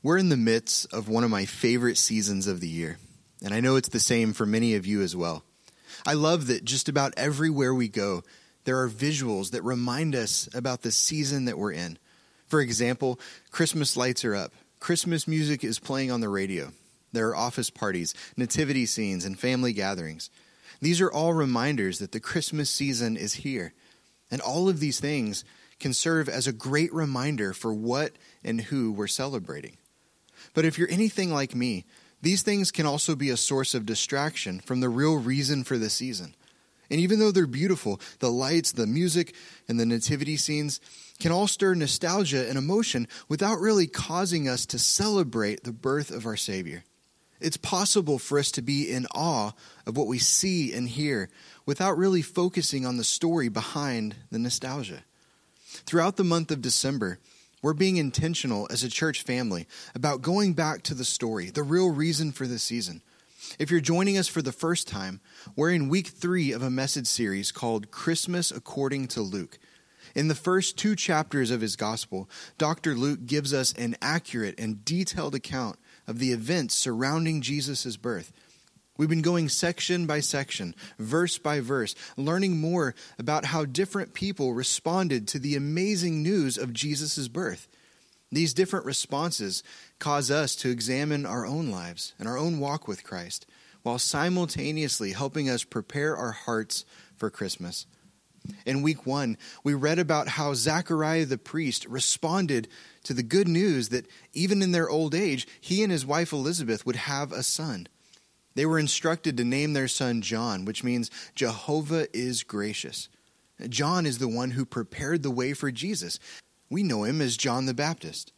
We're in the midst of one of my favorite seasons of the year, and I know it's the same for many of you as well. I love that just about everywhere we go, there are visuals that remind us about the season that we're in. For example, Christmas lights are up, Christmas music is playing on the radio, there are office parties, nativity scenes, and family gatherings. These are all reminders that the Christmas season is here. And all of these things can serve as a great reminder for what and who we're celebrating. But if you're anything like me, these things can also be a source of distraction from the real reason for the season. And even though they're beautiful, the lights, the music, and the nativity scenes can all stir nostalgia and emotion without really causing us to celebrate the birth of our Savior. It's possible for us to be in awe of what we see and hear without really focusing on the story behind the nostalgia. Throughout the month of December, we're being intentional as a church family about going back to the story, the real reason for this season. If you're joining us for the first time, we're in week three of a message series called Christmas According to Luke. In the first two chapters of his gospel, Dr. Luke gives us an accurate and detailed account of the events surrounding Jesus' birth. We've been going section by section, verse by verse, learning more about how different people responded to the amazing news of Jesus' birth. These different responses cause us to examine our own lives and our own walk with Christ, while simultaneously helping us prepare our hearts for Christmas. In week one, we read about how Zachariah the priest responded to the good news that even in their old age, he and his wife Elizabeth would have a son. They were instructed to name their son John, which means Jehovah is gracious. John is the one who prepared the way for Jesus. We know him as John the Baptist.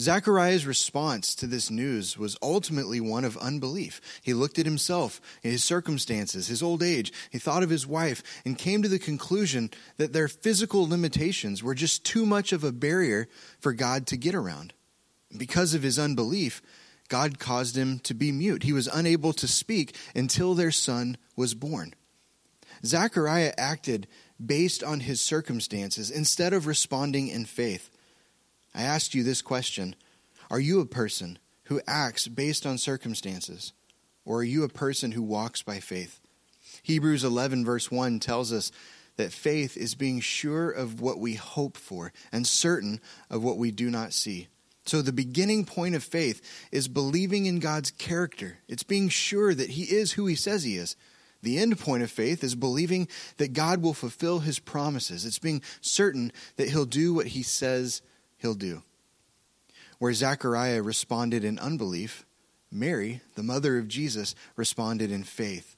Zachariah's response to this news was ultimately one of unbelief. He looked at himself, his circumstances, his old age. He thought of his wife and came to the conclusion that their physical limitations were just too much of a barrier for God to get around. Because of his unbelief, God caused him to be mute. He was unable to speak until their son was born. Zechariah acted based on his circumstances instead of responding in faith. I asked you this question Are you a person who acts based on circumstances, or are you a person who walks by faith? Hebrews 11, verse 1 tells us that faith is being sure of what we hope for and certain of what we do not see. So, the beginning point of faith is believing in God's character. It's being sure that He is who He says He is. The end point of faith is believing that God will fulfill His promises. It's being certain that He'll do what He says He'll do. Where Zechariah responded in unbelief, Mary, the mother of Jesus, responded in faith.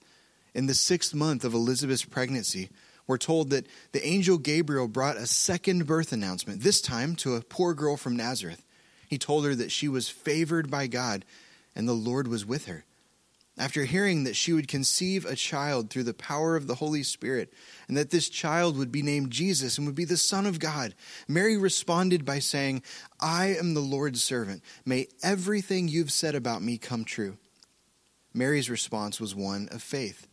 In the sixth month of Elizabeth's pregnancy, we're told that the angel Gabriel brought a second birth announcement, this time to a poor girl from Nazareth. He told her that she was favored by God and the Lord was with her. After hearing that she would conceive a child through the power of the Holy Spirit, and that this child would be named Jesus and would be the Son of God, Mary responded by saying, I am the Lord's servant. May everything you've said about me come true. Mary's response was one of faith.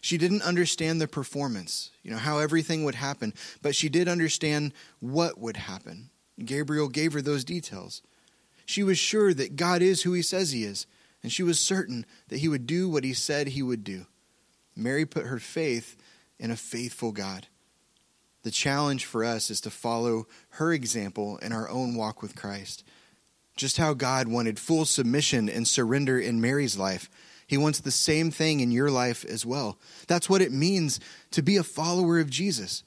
She didn't understand the performance, you know, how everything would happen, but she did understand what would happen. Gabriel gave her those details. She was sure that God is who he says he is, and she was certain that he would do what he said he would do. Mary put her faith in a faithful God. The challenge for us is to follow her example in our own walk with Christ. Just how God wanted full submission and surrender in Mary's life, He wants the same thing in your life as well. That's what it means to be a follower of Jesus.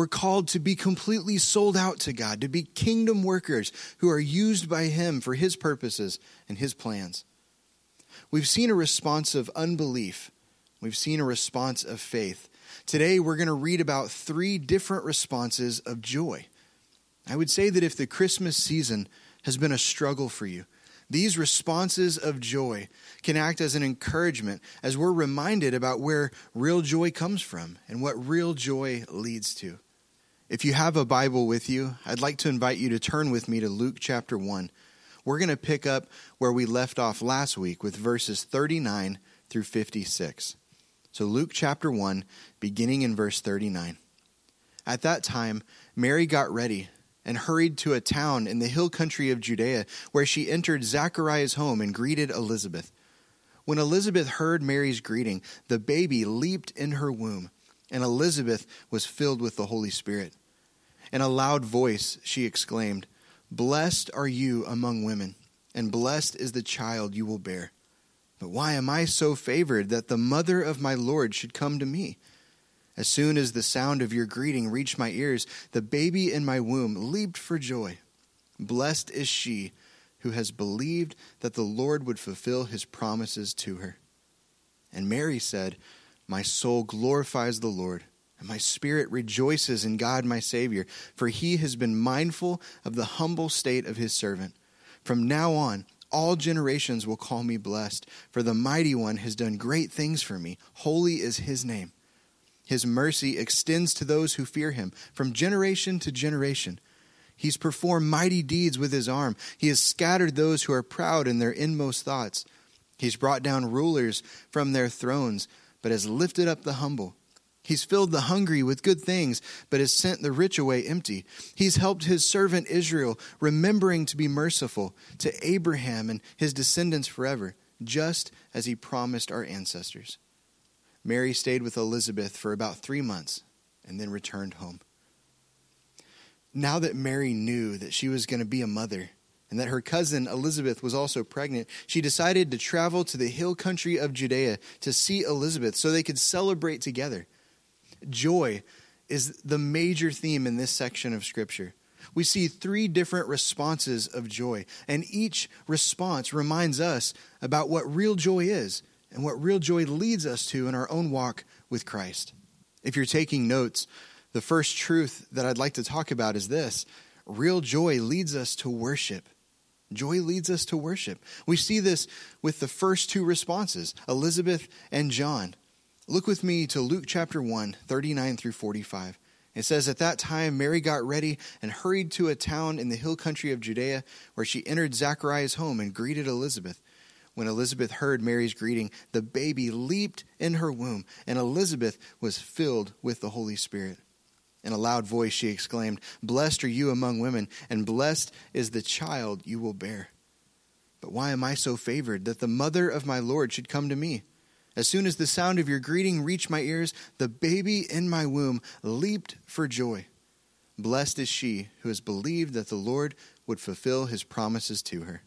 We're called to be completely sold out to God, to be kingdom workers who are used by Him for His purposes and His plans. We've seen a response of unbelief, we've seen a response of faith. Today, we're going to read about three different responses of joy. I would say that if the Christmas season has been a struggle for you, these responses of joy can act as an encouragement as we're reminded about where real joy comes from and what real joy leads to. If you have a Bible with you, I'd like to invite you to turn with me to Luke chapter 1. We're going to pick up where we left off last week with verses 39 through 56. So, Luke chapter 1, beginning in verse 39. At that time, Mary got ready and hurried to a town in the hill country of Judea, where she entered Zachariah's home and greeted Elizabeth. When Elizabeth heard Mary's greeting, the baby leaped in her womb, and Elizabeth was filled with the Holy Spirit. In a loud voice, she exclaimed, Blessed are you among women, and blessed is the child you will bear. But why am I so favored that the mother of my Lord should come to me? As soon as the sound of your greeting reached my ears, the baby in my womb leaped for joy. Blessed is she who has believed that the Lord would fulfill his promises to her. And Mary said, My soul glorifies the Lord, and my spirit rejoices in God my Savior, for he has been mindful of the humble state of his servant. From now on, all generations will call me blessed, for the mighty one has done great things for me. Holy is his name. His mercy extends to those who fear him from generation to generation. He's performed mighty deeds with his arm. He has scattered those who are proud in their inmost thoughts. He's brought down rulers from their thrones, but has lifted up the humble. He's filled the hungry with good things, but has sent the rich away empty. He's helped his servant Israel, remembering to be merciful to Abraham and his descendants forever, just as he promised our ancestors. Mary stayed with Elizabeth for about three months and then returned home. Now that Mary knew that she was going to be a mother and that her cousin Elizabeth was also pregnant, she decided to travel to the hill country of Judea to see Elizabeth so they could celebrate together. Joy is the major theme in this section of Scripture. We see three different responses of joy, and each response reminds us about what real joy is and what real joy leads us to in our own walk with Christ. If you're taking notes, the first truth that I'd like to talk about is this real joy leads us to worship. Joy leads us to worship. We see this with the first two responses, Elizabeth and John. Look with me to Luke chapter 1, 39 through 45. It says, At that time, Mary got ready and hurried to a town in the hill country of Judea, where she entered Zachariah's home and greeted Elizabeth. When Elizabeth heard Mary's greeting, the baby leaped in her womb, and Elizabeth was filled with the Holy Spirit. In a loud voice, she exclaimed, Blessed are you among women, and blessed is the child you will bear. But why am I so favored that the mother of my Lord should come to me? As soon as the sound of your greeting reached my ears, the baby in my womb leaped for joy. Blessed is she who has believed that the Lord would fulfill his promises to her.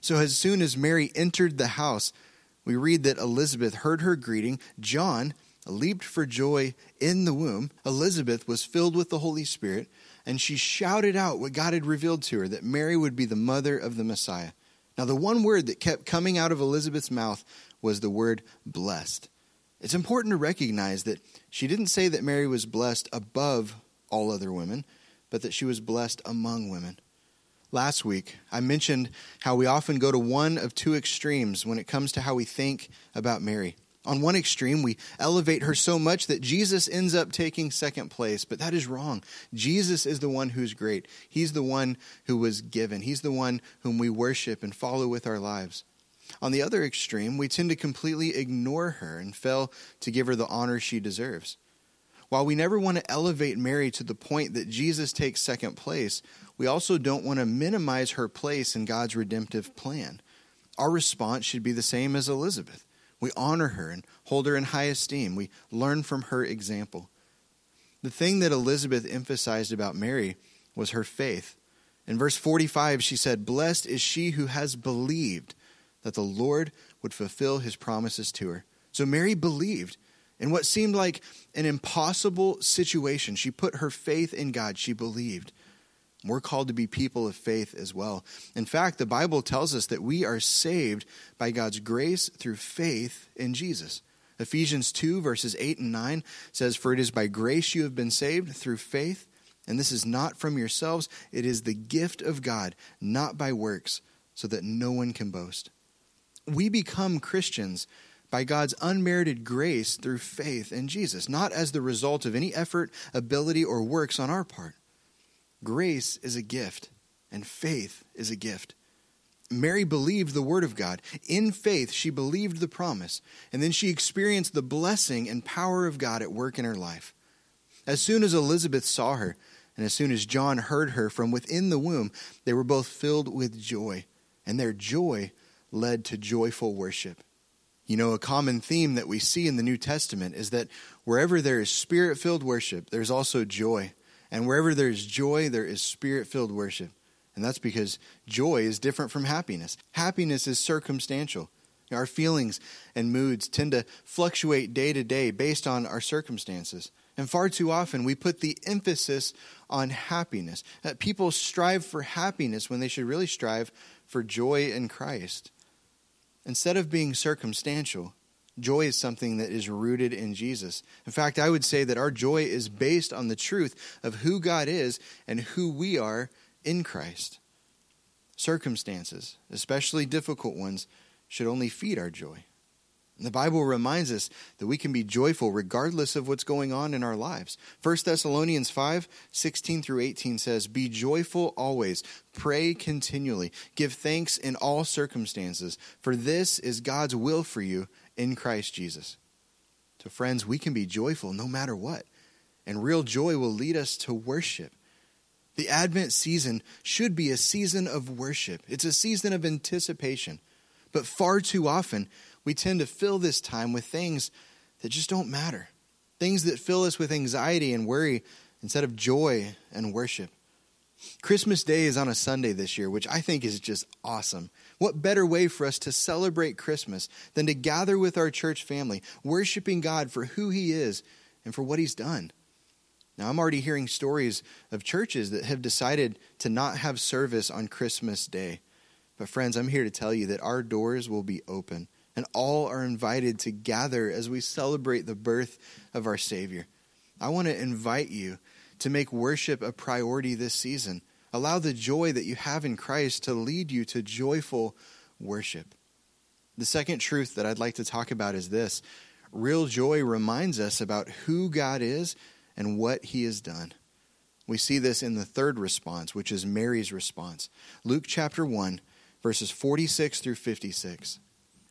So as soon as Mary entered the house, we read that Elizabeth heard her greeting. John leaped for joy in the womb. Elizabeth was filled with the Holy Spirit, and she shouted out what God had revealed to her that Mary would be the mother of the Messiah. Now, the one word that kept coming out of Elizabeth's mouth was the word blessed. It's important to recognize that she didn't say that Mary was blessed above all other women, but that she was blessed among women. Last week, I mentioned how we often go to one of two extremes when it comes to how we think about Mary. On one extreme, we elevate her so much that Jesus ends up taking second place, but that is wrong. Jesus is the one who's great. He's the one who was given, He's the one whom we worship and follow with our lives. On the other extreme, we tend to completely ignore her and fail to give her the honor she deserves. While we never want to elevate Mary to the point that Jesus takes second place, we also don't want to minimize her place in God's redemptive plan. Our response should be the same as Elizabeth. We honor her and hold her in high esteem. We learn from her example. The thing that Elizabeth emphasized about Mary was her faith. In verse 45, she said, Blessed is she who has believed that the Lord would fulfill his promises to her. So Mary believed. In what seemed like an impossible situation, she put her faith in God. She believed. We're called to be people of faith as well. In fact, the Bible tells us that we are saved by God's grace through faith in Jesus. Ephesians 2, verses 8 and 9 says, For it is by grace you have been saved through faith, and this is not from yourselves, it is the gift of God, not by works, so that no one can boast. We become Christians by God's unmerited grace through faith in Jesus, not as the result of any effort, ability, or works on our part. Grace is a gift, and faith is a gift. Mary believed the word of God. In faith, she believed the promise, and then she experienced the blessing and power of God at work in her life. As soon as Elizabeth saw her, And as soon as John heard her from within the womb, they were both filled with joy, and their joy led to joyful worship. You know, a common theme that we see in the New Testament is that wherever there is spirit filled worship, there's also joy. And wherever there is joy, there is spirit filled worship. And that's because joy is different from happiness. Happiness is circumstantial. Our feelings and moods tend to fluctuate day to day based on our circumstances. And far too often, we put the emphasis on happiness. Uh, people strive for happiness when they should really strive for joy in Christ. Instead of being circumstantial, joy is something that is rooted in Jesus. In fact, I would say that our joy is based on the truth of who God is and who we are in Christ. Circumstances, especially difficult ones, should only feed our joy. The Bible reminds us that we can be joyful regardless of what's going on in our lives. 1 Thessalonians 5 16 through 18 says, Be joyful always, pray continually, give thanks in all circumstances, for this is God's will for you in Christ Jesus. So, friends, we can be joyful no matter what, and real joy will lead us to worship. The Advent season should be a season of worship, it's a season of anticipation. But far too often, we tend to fill this time with things that just don't matter, things that fill us with anxiety and worry instead of joy and worship. Christmas Day is on a Sunday this year, which I think is just awesome. What better way for us to celebrate Christmas than to gather with our church family, worshiping God for who He is and for what He's done? Now, I'm already hearing stories of churches that have decided to not have service on Christmas Day. But, friends, I'm here to tell you that our doors will be open, and all are invited to gather as we celebrate the birth of our Savior. I want to invite you to make worship a priority this season. Allow the joy that you have in Christ to lead you to joyful worship. The second truth that I'd like to talk about is this real joy reminds us about who God is and what he has done. We see this in the third response, which is Mary's response. Luke chapter 1, verses 46 through 56.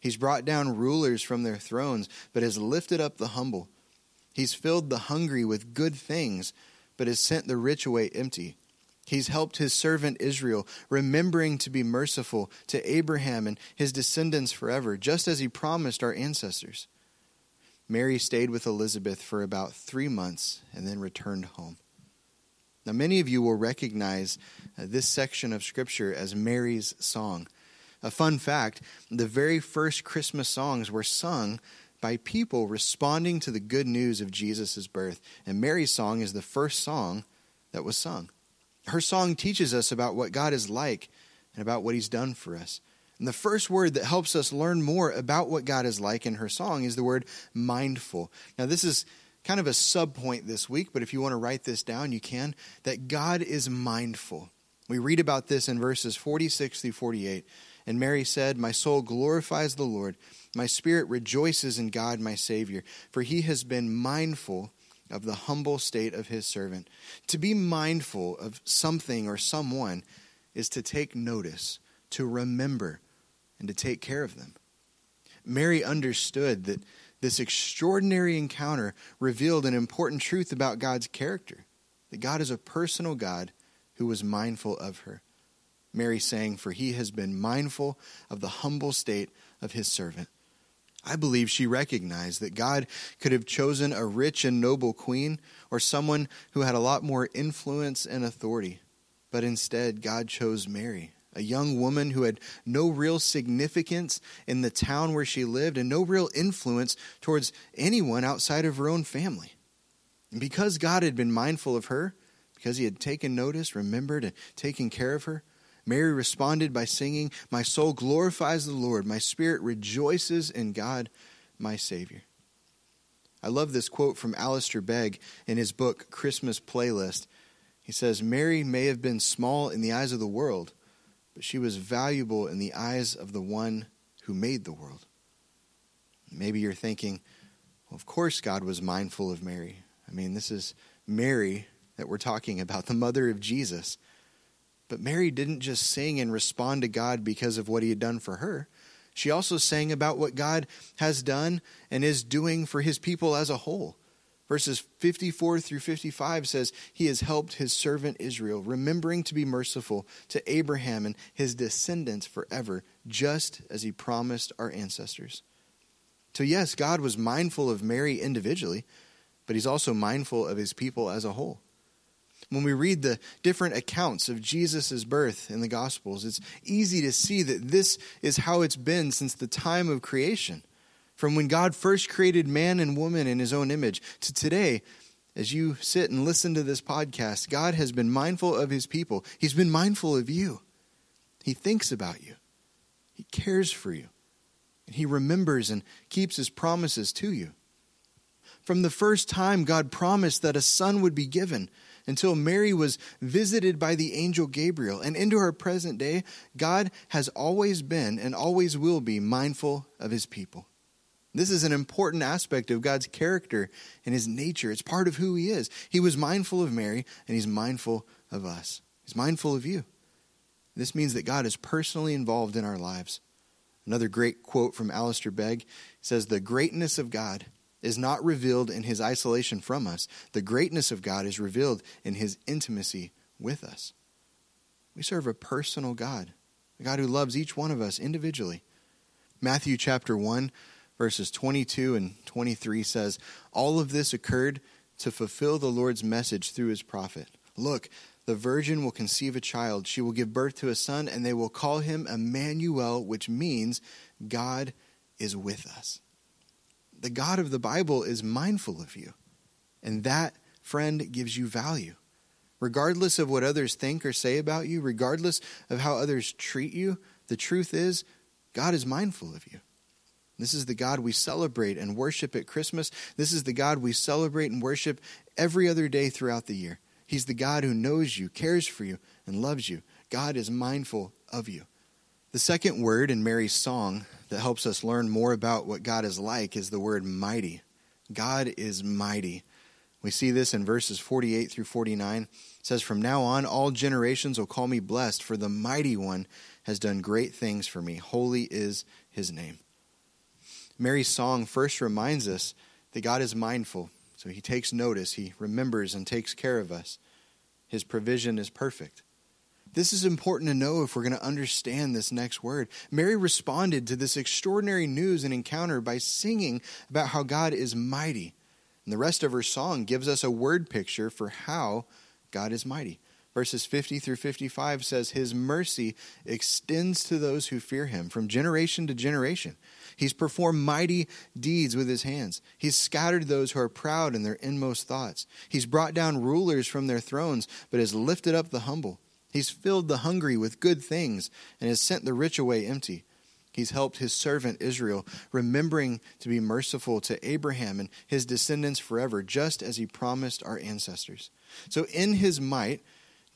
He's brought down rulers from their thrones, but has lifted up the humble. He's filled the hungry with good things, but has sent the rich away empty. He's helped his servant Israel, remembering to be merciful to Abraham and his descendants forever, just as he promised our ancestors. Mary stayed with Elizabeth for about three months and then returned home. Now, many of you will recognize uh, this section of Scripture as Mary's song. A fun fact the very first Christmas songs were sung by people responding to the good news of Jesus' birth. And Mary's song is the first song that was sung. Her song teaches us about what God is like and about what He's done for us. And the first word that helps us learn more about what God is like in her song is the word mindful. Now, this is kind of a sub point this week, but if you want to write this down, you can. That God is mindful. We read about this in verses 46 through 48. And Mary said, My soul glorifies the Lord. My spirit rejoices in God, my Savior, for he has been mindful of the humble state of his servant. To be mindful of something or someone is to take notice, to remember, and to take care of them. Mary understood that this extraordinary encounter revealed an important truth about God's character that God is a personal God who was mindful of her. Mary saying, For he has been mindful of the humble state of his servant. I believe she recognized that God could have chosen a rich and noble queen or someone who had a lot more influence and authority. But instead, God chose Mary, a young woman who had no real significance in the town where she lived and no real influence towards anyone outside of her own family. And because God had been mindful of her, because he had taken notice, remembered, and taken care of her, Mary responded by singing, My soul glorifies the Lord, my spirit rejoices in God, my Savior. I love this quote from Alistair Begg in his book, Christmas Playlist. He says, Mary may have been small in the eyes of the world, but she was valuable in the eyes of the one who made the world. Maybe you're thinking, well, of course God was mindful of Mary. I mean, this is Mary that we're talking about, the mother of Jesus. But Mary didn't just sing and respond to God because of what he had done for her. She also sang about what God has done and is doing for his people as a whole. Verses 54 through 55 says, He has helped his servant Israel, remembering to be merciful to Abraham and his descendants forever, just as he promised our ancestors. So, yes, God was mindful of Mary individually, but he's also mindful of his people as a whole. When we read the different accounts of Jesus' birth in the Gospels, it's easy to see that this is how it's been since the time of creation. From when God first created man and woman in his own image to today, as you sit and listen to this podcast, God has been mindful of his people. He's been mindful of you. He thinks about you, he cares for you, and he remembers and keeps his promises to you. From the first time God promised that a son would be given, until Mary was visited by the angel Gabriel. And into her present day, God has always been and always will be mindful of his people. This is an important aspect of God's character and his nature. It's part of who he is. He was mindful of Mary, and he's mindful of us. He's mindful of you. This means that God is personally involved in our lives. Another great quote from Alistair Begg says, The greatness of God is not revealed in his isolation from us. The greatness of God is revealed in his intimacy with us. We serve a personal God, a God who loves each one of us individually. Matthew chapter 1, verses 22 and 23 says, All of this occurred to fulfill the Lord's message through his prophet. Look, the virgin will conceive a child. She will give birth to a son, and they will call him Emmanuel, which means God is with us the God of the Bible is mindful of you. And that, friend, gives you value. Regardless of what others think or say about you, regardless of how others treat you, the truth is, God is mindful of you. This is the God we celebrate and worship at Christmas. This is the God we celebrate and worship every other day throughout the year. He's the God who knows you, cares for you, and loves you. God is mindful of you. The second word in Mary's song that helps us learn more about what God is like is the word mighty. God is mighty. We see this in verses 48 through 49. It says, From now on, all generations will call me blessed, for the mighty one has done great things for me. Holy is his name. Mary's song first reminds us that God is mindful, so he takes notice, he remembers and takes care of us. His provision is perfect. This is important to know if we're going to understand this next word. Mary responded to this extraordinary news and encounter by singing about how God is mighty. And the rest of her song gives us a word picture for how God is mighty. Verses 50 through 55 says, His mercy extends to those who fear him from generation to generation. He's performed mighty deeds with his hands. He's scattered those who are proud in their inmost thoughts. He's brought down rulers from their thrones, but has lifted up the humble. He's filled the hungry with good things and has sent the rich away empty. He's helped his servant Israel, remembering to be merciful to Abraham and his descendants forever, just as he promised our ancestors. So, in his might,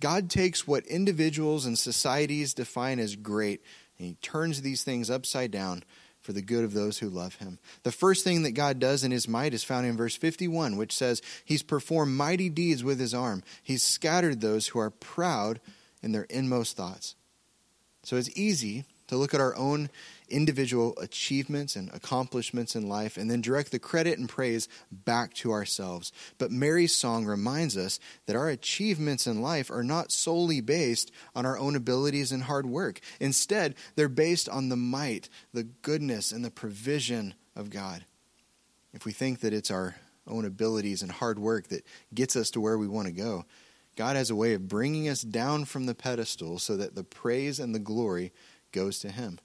God takes what individuals and societies define as great and he turns these things upside down for the good of those who love him. The first thing that God does in his might is found in verse 51, which says, He's performed mighty deeds with his arm. He's scattered those who are proud in their inmost thoughts. So it's easy to look at our own individual achievements and accomplishments in life and then direct the credit and praise back to ourselves. But Mary's song reminds us that our achievements in life are not solely based on our own abilities and hard work. Instead, they're based on the might, the goodness, and the provision of God. If we think that it's our own abilities and hard work that gets us to where we want to go, God has a way of bringing us down from the pedestal so that the praise and the glory goes to Him.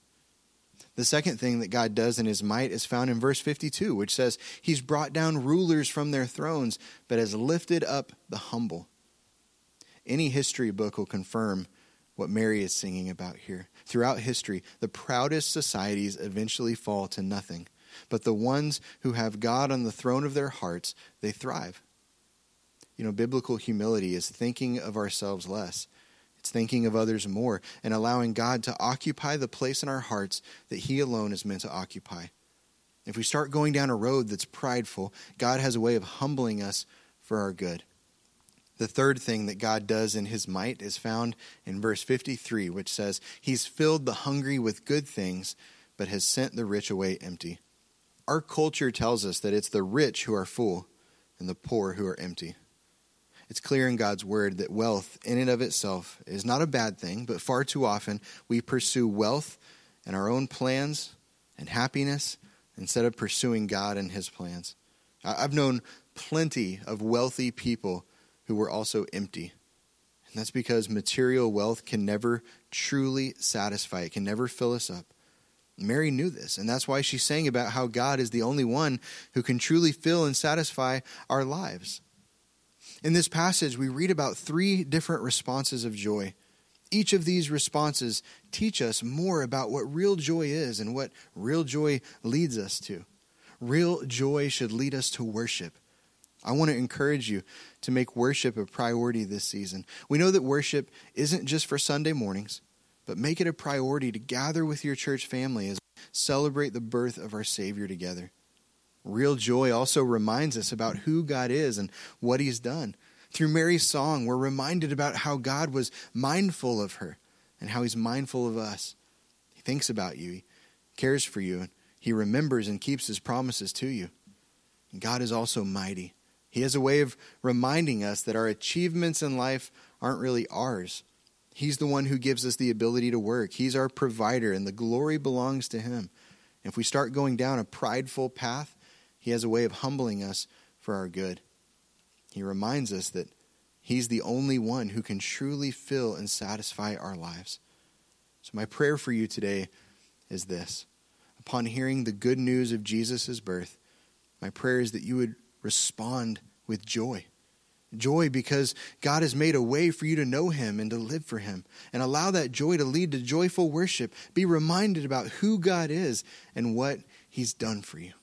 The second thing that God does in His might is found in verse 52, which says, He's brought down rulers from their thrones, but has lifted up the humble. Any history book will confirm what Mary is singing about here. Throughout history, the proudest societies eventually fall to nothing, but the ones who have God on the throne of their hearts, they thrive. You know, biblical humility is thinking of ourselves less. It's thinking of others more and allowing God to occupy the place in our hearts that He alone is meant to occupy. If we start going down a road that's prideful, God has a way of humbling us for our good. The third thing that God does in his might is found in verse 53, which says, He's filled the hungry with good things, but has sent the rich away empty. Our culture tells us that it's the rich who are full and the poor who are empty. It's clear in God's word that wealth, in and of itself, is not a bad thing, but far too often we pursue wealth and our own plans and happiness instead of pursuing God and his plans. I've known plenty of wealthy people who were also empty. And that's because material wealth can never truly satisfy, it can never fill us up. Mary knew this, and that's why she's saying about how God is the only one who can truly fill and satisfy our lives. In this passage, we read about three different responses of joy. Each of these responses teach us more about what real joy is and what real joy leads us to. Real joy should lead us to worship. I want to encourage you to make worship a priority this season. We know that worship isn't just for Sunday mornings, but make it a priority to gather with your church family as we celebrate the birth of our Savior together. Real joy also reminds us about who God is and what He's done. Through Mary's song, we're reminded about how God was mindful of her and how He's mindful of us. He thinks about you, He cares for you, and He remembers and keeps His promises to you. And God is also mighty. He has a way of reminding us that our achievements in life aren't really ours. He's the one who gives us the ability to work. He's our provider, and the glory belongs to Him. If we start going down a prideful path, He has a way of humbling us for our good. He reminds us that He's the only one who can truly fill and satisfy our lives. So, my prayer for you today is this. Upon hearing the good news of Jesus' birth, my prayer is that you would respond with joy. Joy because God has made a way for you to know Him and to live for Him. And allow that joy to lead to joyful worship. Be reminded about who God is and what He's done for you.